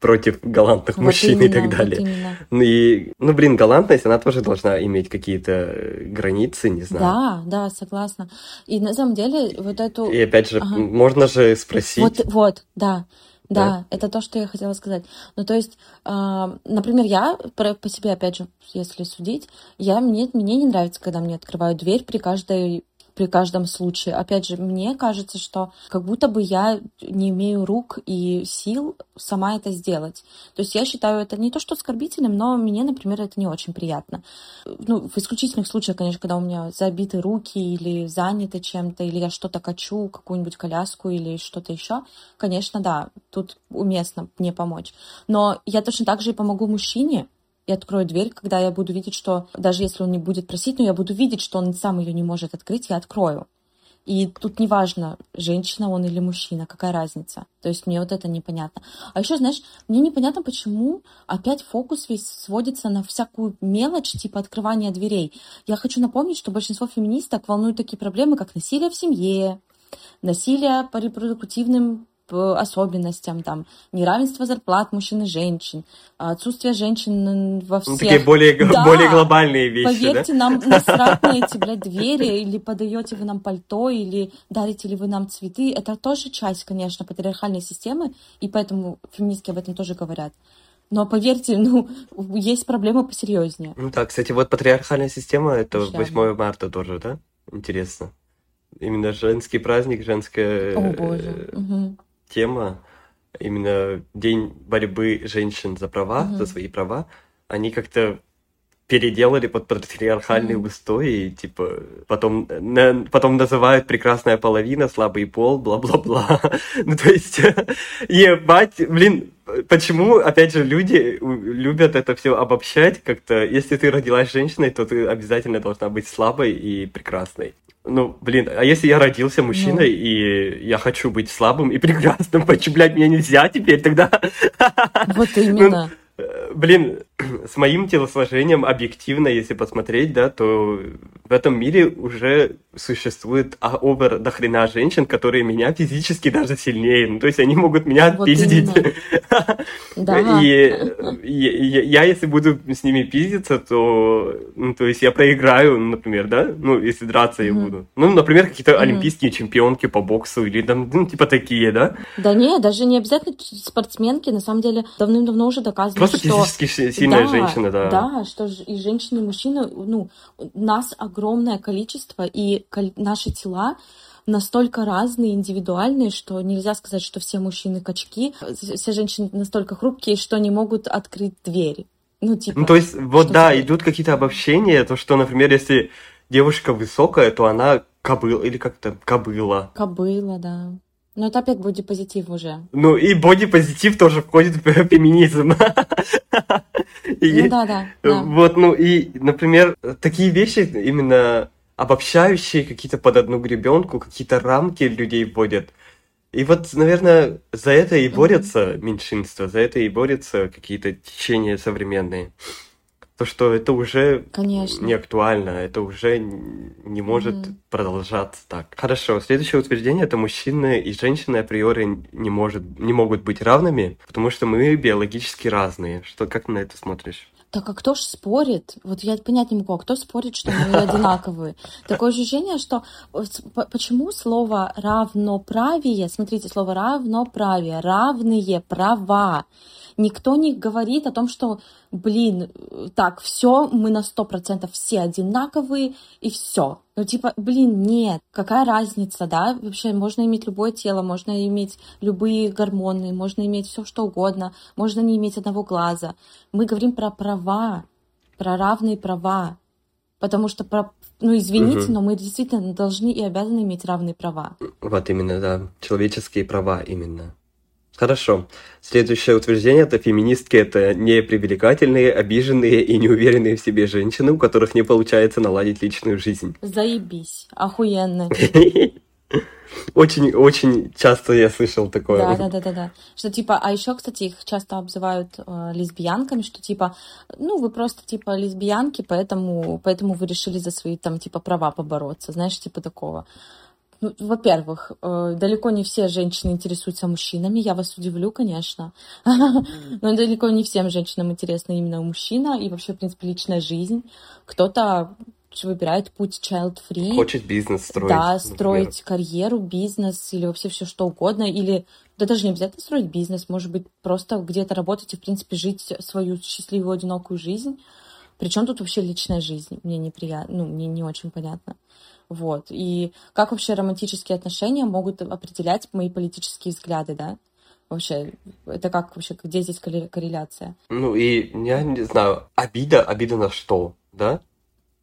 против галантных Вот мужчин и именно, так вот далее. именно. Ну и, ну блин, галантность, она тоже должна иметь какие-то э, границы, не знаю. Да, да, согласна. И на самом деле вот эту... И опять же, Ага. можно же спросить. Вот, вот, да. Да, Да. это то, что я хотела сказать. Ну, то есть, а, например, я про- по себе, опять же, если судить, я, мне, мне не нравится, когда мне открывают дверь при каждой при каждом случае. Опять же, мне кажется, что как будто бы я не имею рук и сил сама это сделать. То есть я считаю это не то, что оскорбительным, но мне, например, это не очень приятно. Ну, в исключительных случаях, конечно, когда у меня забиты руки или заняты чем-то, или я что-то качу, какую-нибудь коляску или что-то еще, конечно, да, тут уместно мне помочь. Но я точно так же и помогу мужчине, и открою дверь, когда я буду видеть, что даже если он не будет просить, но я буду видеть, что он сам ее не может открыть, я открою. И тут неважно, женщина он или мужчина, какая разница. То есть мне вот это непонятно. А еще, знаешь, мне непонятно, почему опять фокус весь сводится на всякую мелочь, типа открывания дверей. Я хочу напомнить, что большинство феминисток волнуют такие проблемы, как насилие в семье, насилие по репродуктивным особенностям, там, неравенство зарплат мужчин и женщин, отсутствие женщин во всех... Ну, такие более, Да. более глобальные вещи, Поверьте, нам насрать на эти, блядь, двери, или подаете вы нам пальто, или дарите ли вы нам цветы. Это тоже часть, конечно, патриархальной системы, и поэтому феминистки об этом тоже говорят. Но поверьте, ну, есть проблемы посерьезнее. да? Ну да, кстати, вот патриархальная система, это Шляпа. 8 марта тоже, да? Интересно. Именно женский праздник, женская О, боже. Мгм. Тема, именно день борьбы женщин за права, Мгм. за свои права, они как-то переделали под патриархальные Мгм. устои, и, типа, потом, на- потом называют прекрасная половина, слабый пол, бла-бла-бла. Ну, то есть, ебать, блин, почему, опять же, люди любят это все обобщать как-то? Если ты родилась женщиной, то ты обязательно должна быть слабой и прекрасной. Ну, блин, а если я родился мужчиной, и я хочу быть слабым и прекрасным, почему, блядь, мне нельзя теперь тогда? Вот именно. Э, Блин, с моим телосложением объективно, если посмотреть, да, то в этом мире уже существует а, овер до хрена женщин, которые меня физически даже сильнее. Ну, то есть они могут меня Вот пиздить. Да. И я, если буду с ними пиздиться, то, ну, то есть я проиграю, например, да, ну, если драться я буду. Ну, например, какие-то олимпийские чемпионки по боксу или там, ну, типа такие, да. Да не, даже не обязательно спортсменки, на самом деле давным-давно уже доказано, Просто что... физически сильная Да, женщина, да. Да, что ж- и женщины, и мужчины, ну, нас огромное количество, и наши тела настолько разные, индивидуальные, что нельзя сказать, что все мужчины качки, все женщины настолько хрупкие, что не могут открыть двери. Ну, типа... Ну, то есть, вот да, тебе- идут какие-то обобщения, то, что, например, если девушка высокая, то она кобыл, или как-то кобыла. Кобыла, да. Но это опять бодипозитив уже. Ну, и бодипозитив тоже входит в феминизм. И- Ну да, да, да. Вот, ну и, например, такие вещи именно обобщающие какие-то под одну гребенку, какие-то рамки людей вводят. И вот, наверное, за это и борются меньшинства, за это и борются какие-то течения современные. То, что это уже Конечно. не актуально, это уже не может Мгм. продолжаться так. Хорошо, следующее утверждение это мужчины и женщины априори не, может, не могут быть равными, потому что мы биологически разные. Что, как ты на это смотришь? Так а кто ж спорит? Вот я понять не могу, а кто спорит, что мы одинаковые? Такое ощущение, что почему слово равноправие, смотрите, слово равноправие, равные права. Никто не говорит о том, что, блин, так, все, мы на сто процентов все одинаковые, и все. Ну, типа, блин, нет, какая разница, да? Вообще, можно иметь любое тело, можно иметь любые гормоны, можно иметь все что угодно, можно не иметь одного глаза. Мы говорим про права, про равные права. Потому что, про, ну, извините, Мгм. но мы действительно должны и обязаны иметь равные права. Вот именно, да. Человеческие права именно. Хорошо. Следующее утверждение это феминистки это непривлекательные, обиженные и неуверенные в себе женщины, у которых не получается наладить личную жизнь. Заебись, охуенно. Очень, очень часто я слышал такое. Да, да, да, да, да. Что типа, а еще, кстати, их часто обзывают э, лесбиянками, что типа, ну, вы просто типа лесбиянки, поэтому, поэтому вы решили за свои там типа права побороться, знаешь, типа такого. Ну, во-первых, э, далеко не все женщины интересуются мужчинами, я вас удивлю, конечно. Но далеко не всем женщинам интересна именно мужчина и вообще, в принципе, личная жизнь. Кто-то выбирает путь child-free. Хочет бизнес строить. Да, например. строить карьеру, бизнес или вообще все что угодно. Или да даже не обязательно строить бизнес, может быть, просто где-то работать и, в принципе, жить свою счастливую, одинокую жизнь. Причем тут вообще личная жизнь? Мне неприятно, ну, мне не очень понятно. Вот. И как вообще романтические отношения могут определять мои политические взгляды, да? Вообще, это как вообще, где здесь корре- корреляция? Ну и я не знаю, обида, обида на что, да?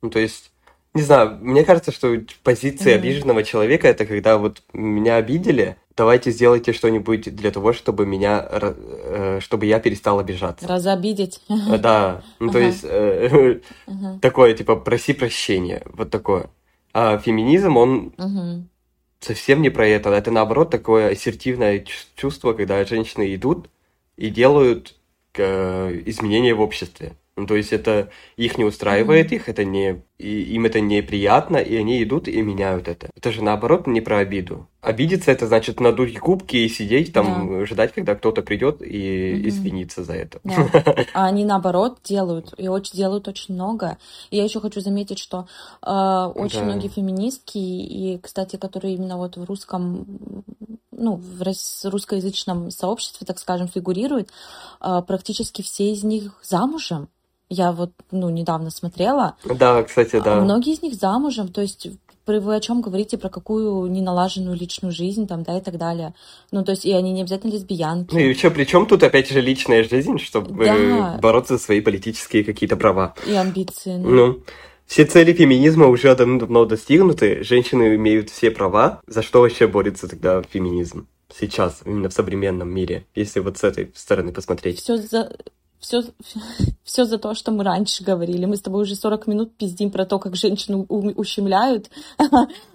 Ну то есть, не знаю, мне кажется, что позиция Мгм. обиженного человека это когда вот меня обидели, давайте сделайте что-нибудь для того, чтобы меня, э, чтобы я перестал обижаться. Разобидеть? Да, ну то есть э, такое типа проси прощения, вот такое. А феминизм, он Мгм. совсем не про это. Это наоборот такое ассертивное чувс- чувство, когда женщины идут и делают э, изменения в обществе. Ну, то есть это их не устраивает, их это не, и им это неприятно, и они идут и меняют это. Это же наоборот не про обиду. Обидеться это значит надуть губки и сидеть там, ждать, когда кто-то придет и Мгм. извиниться за это. Да. А они наоборот делают, и очень делают очень много. И я еще хочу заметить, что э, очень Да. многие феминистки, и, кстати, которые именно вот в русском, ну, в рус- русскоязычном сообществе, так скажем, фигурируют, э, практически все из них замужем. Я вот, ну, недавно смотрела, Да, кстати, да. Многие из них замужем, то есть вы о чем говорите, про какую неналаженную личную жизнь, там, да, и так далее. Ну, то есть, и они не обязательно лесбиянки. Ну и еще при чем тут опять же личная жизнь, чтобы Да. бороться за свои политические какие-то права? И амбиции. ну. Ну, все цели феминизма уже давно достигнуты, женщины имеют все права. За что вообще борется тогда феминизм сейчас, именно в современном мире, если вот с этой стороны посмотреть? Все за... Все, все за то, что мы раньше говорили. Мы с тобой уже 40 минут пиздим про то, как женщину ущемляют.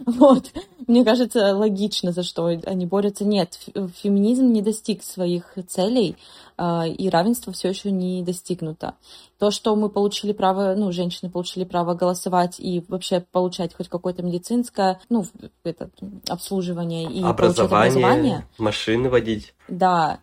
Вот. Мне кажется, логично, за что они борются. Нет, феминизм не достиг своих целей, а, и равенство все еще не достигнуто. То, что мы получили право, ну, женщины получили право голосовать и вообще получать хоть какое-то медицинское, ну, это, обслуживание и образование, образование, машины водить. да,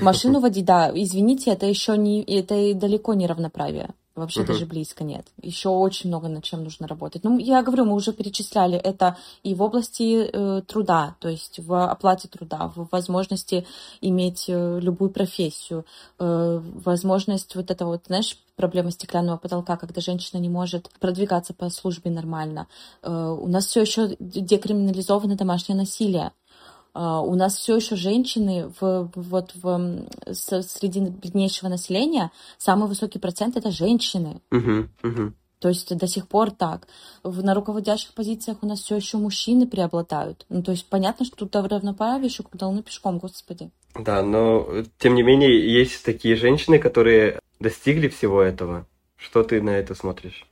машину водить, да, извините, это еще не, это и далеко не равноправие. Вообще даже близко нет. Еще очень много над чем нужно работать. Ну, я говорю, мы уже перечисляли это и в области э, труда, то есть в оплате труда, в возможности иметь э, любую профессию, э, возможность вот это вот, знаешь, проблема стеклянного потолка, когда женщина не может продвигаться по службе нормально. Э, у нас все еще декриминализовано домашнее насилие. А, у нас все еще женщины в, вот в, среди беднейшего населения самый высокий процент это женщины. То есть до сих пор так. На руководящих позициях у нас все еще мужчины преобладают. Ну, то есть понятно, что тут равноправие еще куда луны пешком, господи. Да, но э, тем не менее есть такие женщины, которые достигли всего этого. Что ты на это смотришь?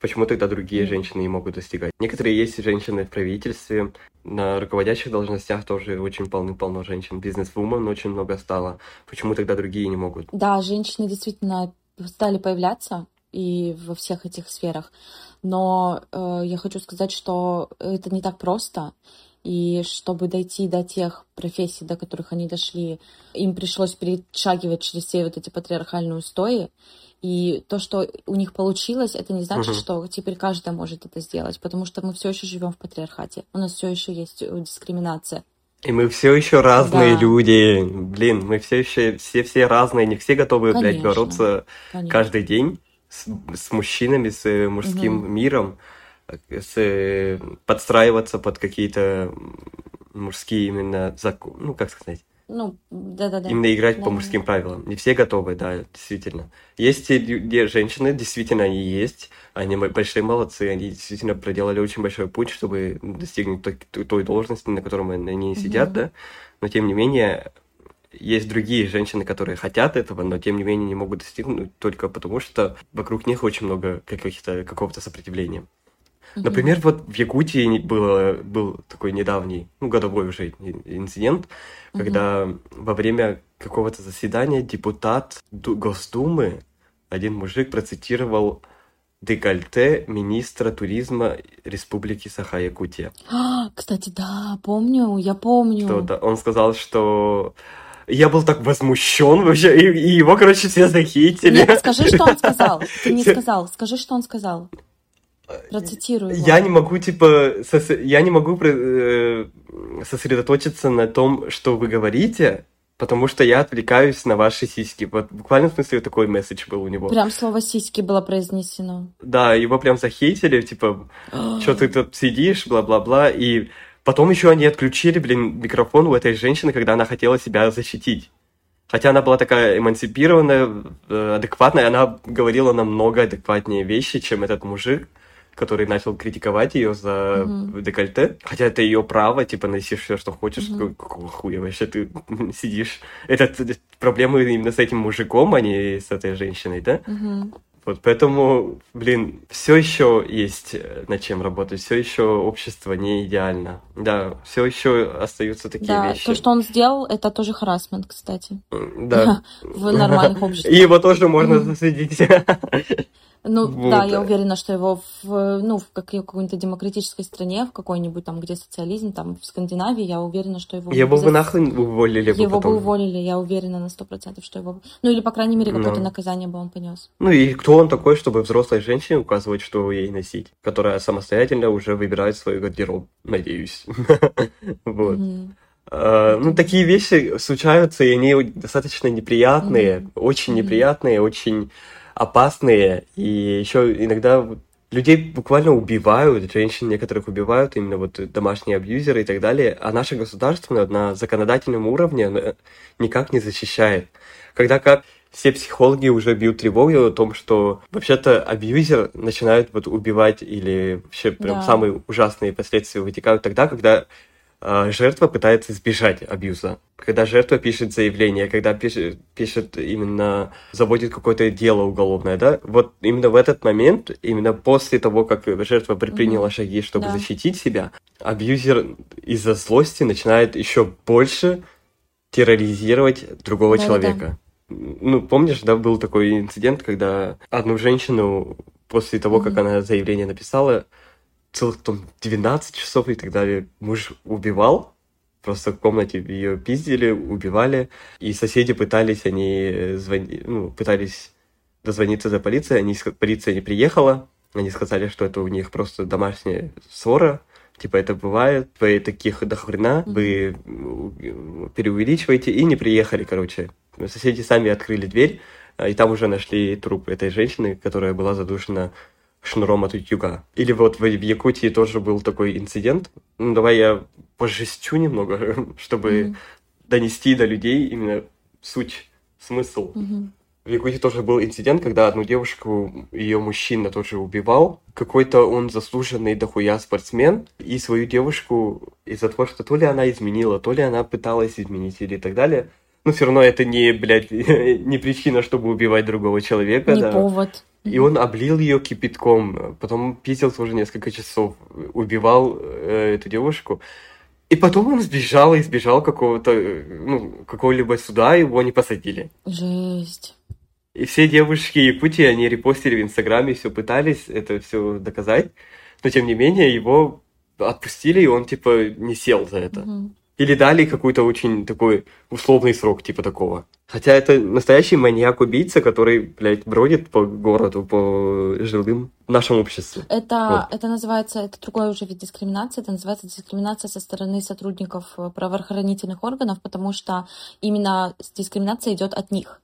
Почему тогда другие женщины не могут достигать? Некоторые есть женщины в правительстве, на руководящих должностях тоже очень полны-полно женщин. Бизнес-вумен очень много стало. Почему тогда другие не могут? Да, женщины действительно стали появляться и во всех этих сферах. Но э, я хочу сказать, что это не так просто. И чтобы дойти до тех профессий, до которых они дошли, им пришлось перешагивать через все вот эти патриархальные устои. И то, что у них получилось, это не значит, Мгм. что теперь каждый может это сделать, потому что мы все еще живем в патриархате. У нас все еще есть э, дискриминация. И мы все еще разные Да. люди. Блин, мы все еще все-все разные, не все готовы, блядь, Конечно. бороться Конечно. каждый день с, с мужчинами, с э, мужским Мгм. миром, с, э, подстраиваться под какие-то мужские именно законы, ну, как сказать, Ну, да-да-да. именно играть по Да. мужским правилам. Не все готовы, да, действительно. Есть те лю- где женщины, действительно, они есть, они большие молодцы, они действительно проделали очень большой путь, чтобы достигнуть той, той- должности, на которой они сидят, Мгм. да, но тем не менее есть другие женщины, которые хотят этого, но тем не менее не могут достигнуть только потому, что вокруг них очень много каких-то, какого-то сопротивления. Например, вот в Якутии было, был такой недавний, ну, годовой уже инцидент, когда во время какого-то заседания депутат Ду- Госдумы, один мужик процитировал декольте министра туризма Республики Саха-Якутия. А, Кстати, да, помню, я помню. Что да, он сказал, что я был так возмущен вообще, и, и его, короче, все захейтили. Нет, скажи, что он сказал. Ты не сказал. Скажи, что он сказал. Процитирую его. Я не могу, типа, сос- я не могу э, сосредоточиться на том, что вы говорите, потому что я отвлекаюсь на ваши сиськи. Вот в смысле такой месседж был у него. Прям слово сиськи было произнесено. Да, его прям захейтили, типа, что ты тут сидишь, бла-бла-бла, и потом еще они отключили, блин, микрофон у этой женщины, когда она хотела себя защитить. Хотя она была такая эмансипированная, э, адекватная, она говорила намного адекватнее вещи, чем этот мужик, который начал критиковать ее за Мгм. декольте. Хотя это ее право, типа, носишь все, что хочешь. Какой- Какого хуя вообще ты сидишь? Это проблемы именно с этим мужиком, а не с этой женщиной, да? Мгм. Вот поэтому, блин, все еще есть э, над чем работать, все еще общество не идеально. Да, все еще остаются такие Да, вещи. то, что он сделал, это тоже харасмент, кстати. Да. В нормальных И обществах. его тоже можно засудить. Ну, Вот. да, я уверена, что его в, ну, в какой- какой-нибудь демократической стране, в какой-нибудь там, где социализм, там, в Скандинавии, я уверена, что его... Его бы нахрен уволили бы Его бы потом. уволили, я уверена на сто процентов, что его... Ну, или, по крайней мере, какое-то Ну. наказание бы он понес. Ну и кто он такой, чтобы взрослой женщине указывать, что ей носить, которая самостоятельно уже выбирает свой гардероб, надеюсь. Вот. А, Ну, такие вещи случаются, и они достаточно неприятные, очень неприятные, очень опасные. И еще иногда людей буквально убивают, женщин некоторых убивают, именно вот домашние абьюзеры и так далее, а наше государство на, законодательном уровне никак не защищает. Когда как все психологи уже бьют тревогу о том, что вообще-то абьюзер начинает вот убивать или вообще прям Да. самые ужасные последствия вытекают тогда, когда жертва пытается избежать абьюза. Когда жертва пишет заявление, когда пишет, пишет именно, заводит какое-то дело уголовное, да, вот именно в этот момент, именно после того, как жертва предприняла Мгм. шаги, чтобы Да. защитить себя, абьюзер из-за злости начинает еще больше терроризировать другого Да-да-да. человека. Ну, помнишь, да, был такой инцидент, когда одну женщину после того, как Мгм. она заявление написала, целых там 12 часов и так далее. Муж убивал, просто в комнате ее пиздили, убивали, и соседи пытались, они звони... ну, пытались дозвониться до полиции, они... полиция не приехала, они сказали, что это у них просто домашняя ссора, типа это бывает, вы таких до хрена, вы м, преувеличиваете, и не приехали, короче. Соседи сами открыли дверь, а, и там уже нашли труп этой женщины, которая была задушена шнуром от утюга. Или вот в Якутии тоже был такой инцидент. Ну, давай я пожестю немного, чтобы Мгм. донести до людей именно суть, смысл. Мгм. В Якутии тоже был инцидент, когда одну девушку ее мужчина тоже убивал. Какой-то он заслуженный дохуя спортсмен. И свою девушку из-за того, что то ли она изменила, то ли она пыталась изменить или так далее. Но все равно это не, блядь, не причина, чтобы убивать другого человека. Не да. повод. И он облил ее кипятком, потом пиздил тоже несколько часов, убивал э, эту девушку. И потом он сбежал и избежал какого-то, э, ну, какого-либо суда, его не посадили. Жесть. И все девушки Якутии, они репостили в Инстаграме, все пытались это все доказать, но тем не менее его отпустили, и он типа не сел за это. Мгм. Или дали какой-то очень такой условный срок, типа такого. Хотя это настоящий маньяк-убийца, который, блядь, бродит по городу, по жилым в нашем обществе. Это, это называется, это другой уже вид дискриминации, это называется дискриминация со стороны сотрудников правоохранительных органов, потому что именно дискриминация идет от них.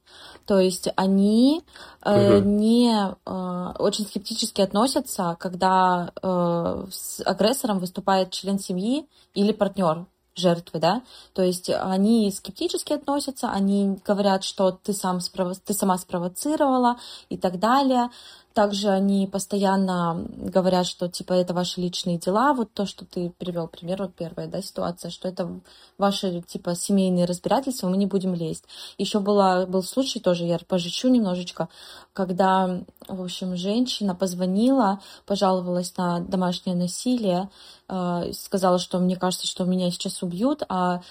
То есть они э, Мгм. не э, очень скептически относятся, когда э, с агрессором выступает член семьи или партнер жертвы, да, то есть они скептически относятся, они говорят, что ты, сам спрово- ты сама спровоцировала и так далее. Также они постоянно говорят, что типа это ваши личные дела, вот то, что ты привел пример, вот первая, да, ситуация, что это ваши типа семейные разбирательства, мы не будем лезть. Еще была, был случай тоже, я пожечу немножечко, когда, в общем, женщина позвонила, пожаловалась на домашнее насилие, э, сказала, что мне кажется, что меня сейчас убьют, а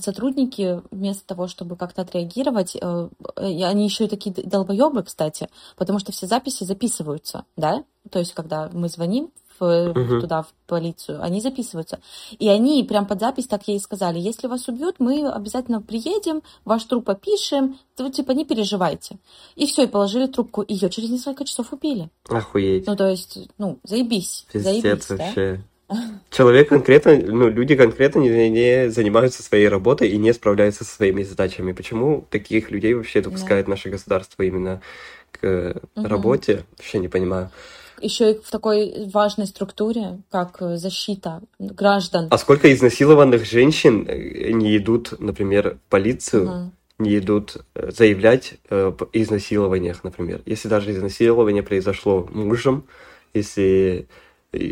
сотрудники вместо того, чтобы как-то отреагировать, э, они еще и такие долбоебы, кстати, потому что все записи записываются, да, то есть когда мы звоним в- Мгм. туда, в полицию, они записываются. И они прям под запись так ей сказали, если вас убьют, мы обязательно приедем, ваш труп опишем, то, типа не переживайте. И все, и положили трубку. Ее через несколько часов убили. Охуеть. Ну, то есть, ну, заебись, заебись, Пиздец да? Человек конкретно, ну, люди конкретно не, не занимаются своей работой и не справляются со своими задачами. Почему таких людей вообще допускает наше государство именно к Мгм. работе? Вообще не понимаю. Еще и в такой важной структуре, как э, защита граждан. А сколько изнасилованных женщин э, не идут, например, в полицию, Мгм. не идут э, заявлять об изнасилованиях, например. Если даже изнасилование произошло мужем, если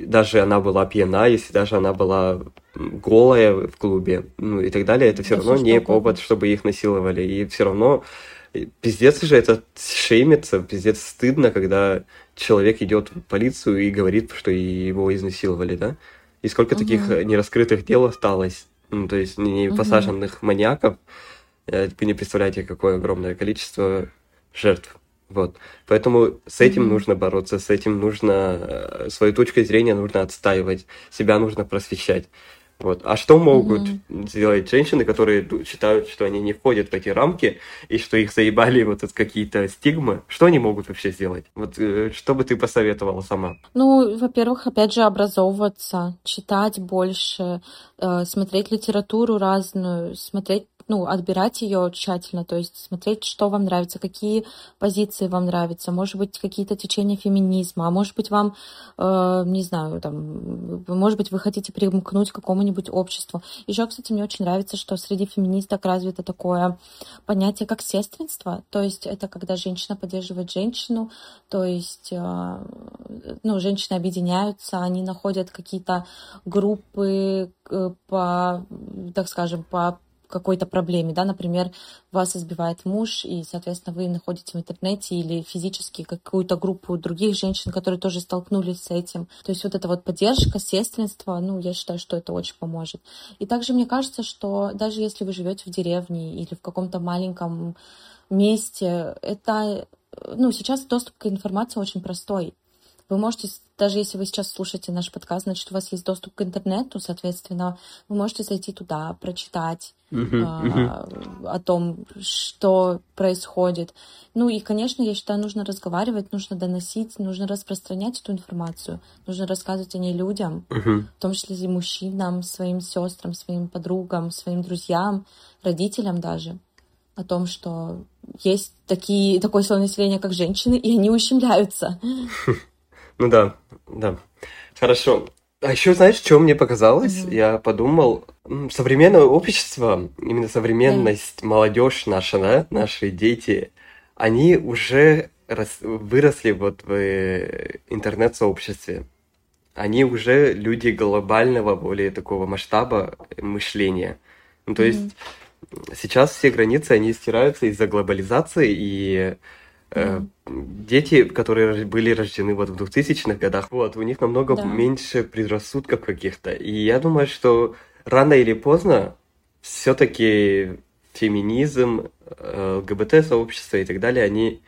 даже она была пьяна, если даже она была голая в клубе, ну и так далее, это все Да равно не угодно. повод, чтобы их насиловали. И все равно пиздец же это шеймится, пиздец стыдно, когда человек идет в полицию и говорит, что его изнасиловали, да? И сколько таких Мгм. э, нераскрытых дел осталось, ну, то есть не Мгм. посаженных маньяков, Э, вы не представляете, какое огромное количество жертв. Вот. Поэтому с этим Мгм. нужно бороться, с этим нужно э, свою точку зрения нужно отстаивать, себя нужно просвещать. Вот. А что могут сделать женщины, которые считают, что они не входят в эти рамки и что их заебали вот эти какие-то стигмы? Что они могут вообще сделать? Вот э, что бы ты посоветовала сама? Ну, во-первых, опять же, образовываться, читать больше, э, смотреть литературу разную, смотреть ну, отбирать ее тщательно, то есть смотреть, что вам нравится, какие позиции вам нравятся, может быть, какие-то течения феминизма, а может быть, вам, э, не знаю, там, может быть, вы хотите примкнуть к какому-нибудь обществу. Еще, кстати, мне очень нравится, что среди феминисток развито такое понятие, как сестринство, то есть это когда женщина поддерживает женщину, то есть, э, ну, женщины объединяются, они находят какие-то группы э, по, так скажем, по какой-то проблеме, да, например, вас избивает муж, и, соответственно, вы находите в интернете или физически какую-то группу других женщин, которые тоже столкнулись с этим. То есть вот эта вот поддержка, сестринство, ну, я считаю, что это очень поможет. И также мне кажется, что даже если вы живете в деревне или в каком-то маленьком месте, это, ну, сейчас доступ к информации очень простой. Вы можете, даже если вы сейчас слушаете наш подкаст, значит, у вас есть доступ к интернету, соответственно, вы можете зайти туда, прочитать а, о том, что происходит. Ну и, конечно, я считаю, нужно разговаривать, нужно доносить, нужно распространять эту информацию, нужно рассказывать о ней людям, в том числе и мужчинам, своим сестрам, своим подругам, своим друзьям, родителям даже, о том, что есть такие, такое слой населения, как женщины, и они ущемляются. Ну да, да. Хорошо. А еще, знаешь, что мне показалось? Мгм. Я подумал, современное общество, именно современность, молодежь наша, да, наши дети, они уже рас- выросли вот в э, интернет-сообществе. Они уже люди глобального, более такого масштаба мышления. Ну, то Мгм. есть сейчас все границы, они стираются из-за глобализации, и э, дети, которые были рождены вот в 2000-х годах, вот, у них намного Да. меньше предрассудков каких-то. И я думаю, что рано или поздно все-таки феминизм, э, ЛГБТ-сообщество и так далее, они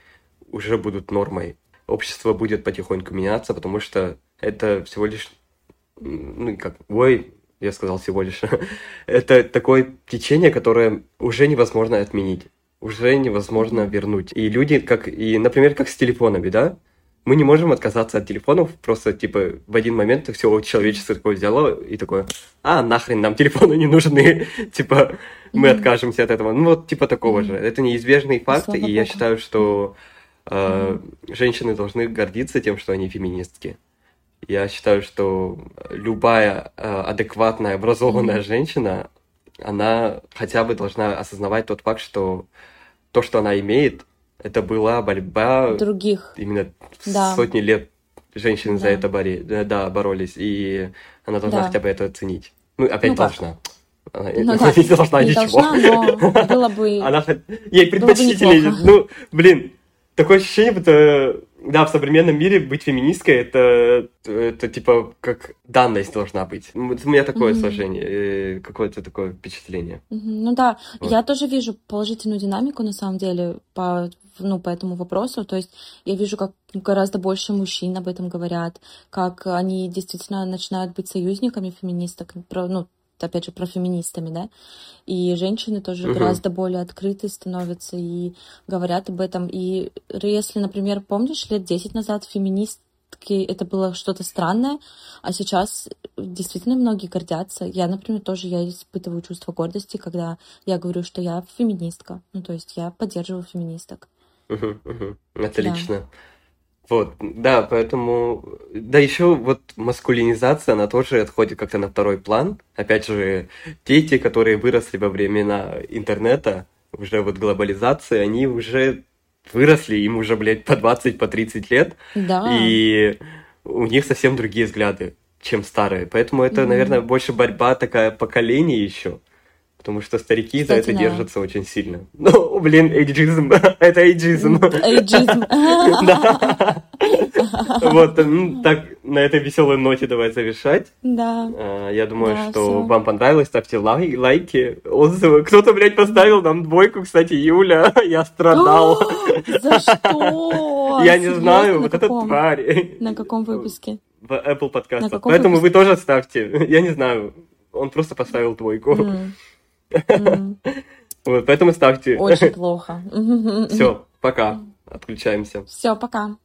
уже будут нормой. Общество будет потихоньку меняться, потому что это всего лишь, ну, как, ой, я сказал всего лишь, это такое течение, которое уже невозможно отменить, уже невозможно вернуть. И люди, как, и, например, как с телефонами, да, мы не можем отказаться от телефонов, просто, типа, в один момент все человечество такое взяло и такое, а, нахрен нам телефоны не нужны, типа, мы откажемся от этого. Ну, вот, типа такого же. Это неизбежный факт, и я считаю, что э, женщины должны гордиться тем, что они феминистки. Я считаю, что любая э, адекватная, образованная женщина, она хотя бы должна осознавать тот факт, что то, что она имеет, это была борьба Других. именно Да. сотни лет женщины за Да. это бори- да, да, боролись, и она должна Да. хотя бы это оценить. Ну, опять Ну как? должна. Она Ну да, не должна не ничего. должна, но было бы... Она ей бы предпочтительнее. Ну, блин, такое ощущение, будто да, в современном мире быть феминисткой это, это типа как данность должна быть. У меня такое Мгм. сложение, э, какое-то такое впечатление. Мгм, Ну да, Вот. я тоже вижу положительную динамику на самом деле по, ну, по этому вопросу. То есть я вижу, как гораздо больше мужчин об этом говорят, как они действительно начинают быть союзниками феминисток, ну, опять же, про феминистами, да, и женщины тоже Мгм. гораздо более открыты становятся и говорят об этом. И если, например, помнишь, лет 10 назад феминистки это было что-то странное, а сейчас действительно многие гордятся. Я, например, тоже я испытываю чувство гордости, когда я говорю, что я феминистка. Ну, то есть я поддерживаю феминисток. Мгм, мгм. Отлично. Вот, да, поэтому, да, еще вот маскулинизация, она тоже отходит как-то на второй план. Опять же, дети, которые выросли во времена интернета, уже вот глобализации, они уже выросли, им уже, блядь, по 20, по 30 лет, Да. и у них совсем другие взгляды, чем старые. Поэтому это, Мгм. наверное, больше борьба такая поколений еще. Потому что старики за Кстати, это да. держатся очень сильно. Ну, блин, эйджизм. Это эйджизм. Эйджизм. Да. Вот, так, на этой веселой ноте давай завершать. Да. А, Я думаю, Да, что вам понравилось. Ставьте лай- лайки, отзывы. Кто-то, блядь, поставил нам двойку, кстати, Юля. Я страдал. За что? Я не знаю, На вот эта тварь. На каком выпуске? В Apple подкастах. Поэтому вы тоже ставьте. Я не знаю. Он просто поставил двойку. Вот, поэтому ставьте. Очень плохо. Все, пока. Отключаемся. Все, пока.